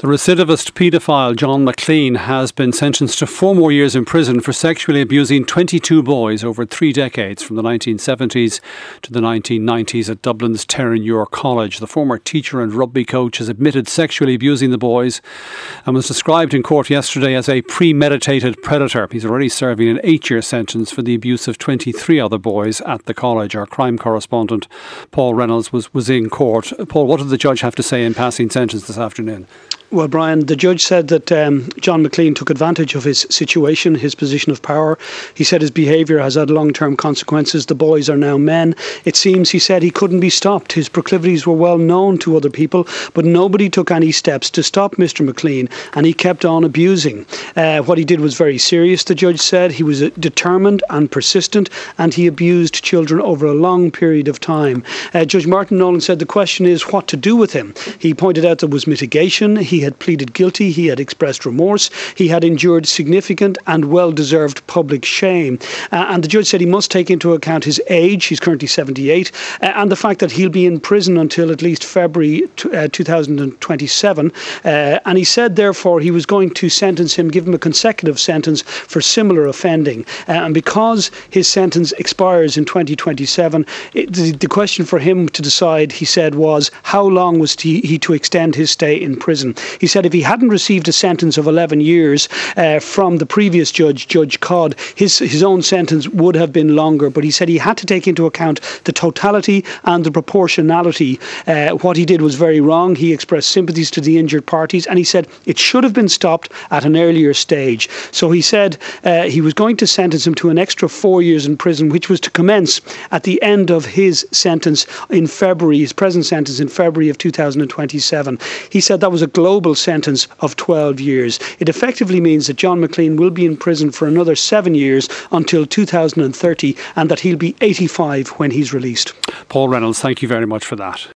The recidivist paedophile John McLean has been sentenced to four more years in prison for sexually abusing 22 boys over three decades from the 1970s to the 1990s at Dublin's Terran Terenure College. The former teacher and rugby coach has admitted sexually abusing the boys and was described in court yesterday as a premeditated predator. He's already serving an eight year sentence for the abuse of 23 other boys at the college. Our crime correspondent Paul Reynolds was, was in court. Paul, what did the judge have to say in passing sentence this afternoon? Well, Brian, the judge said that um, John McLean took advantage of his situation, his position of power. He said his behaviour has had long term consequences. The boys are now men. It seems, he said, he couldn't be stopped. His proclivities were well known to other people, but nobody took any steps to stop Mr. McLean, and he kept on abusing. Uh, what he did was very serious, the judge said. He was uh, determined and persistent, and he abused children over a long period of time. Uh, judge Martin Nolan said the question is what to do with him. He pointed out there was mitigation. He he had pleaded guilty, he had expressed remorse, he had endured significant and well deserved public shame. Uh, and the judge said he must take into account his age, he's currently 78, uh, and the fact that he'll be in prison until at least February t- uh, 2027. Uh, and he said, therefore, he was going to sentence him, give him a consecutive sentence for similar offending. Uh, and because his sentence expires in 2027, it, the, the, question for him to decide, he said, was how long was he, he to extend his stay in prison? He said if he hadn't received a sentence of 11 years uh, from the previous judge, Judge Codd, his, his own sentence would have been longer. But he said he had to take into account the totality and the proportionality. Uh, what he did was very wrong. He expressed sympathies to the injured parties and he said it should have been stopped at an earlier stage. So he said uh, he was going to sentence him to an extra four years in prison, which was to commence at the end of his sentence in February, his present sentence in February of 2027. He said that was a global global sentence of 12 years. It effectively means that John McLean will be in prison for another seven years until 2030 and that he'll be 85 when he's released. Paul Reynolds, thank you very much for that.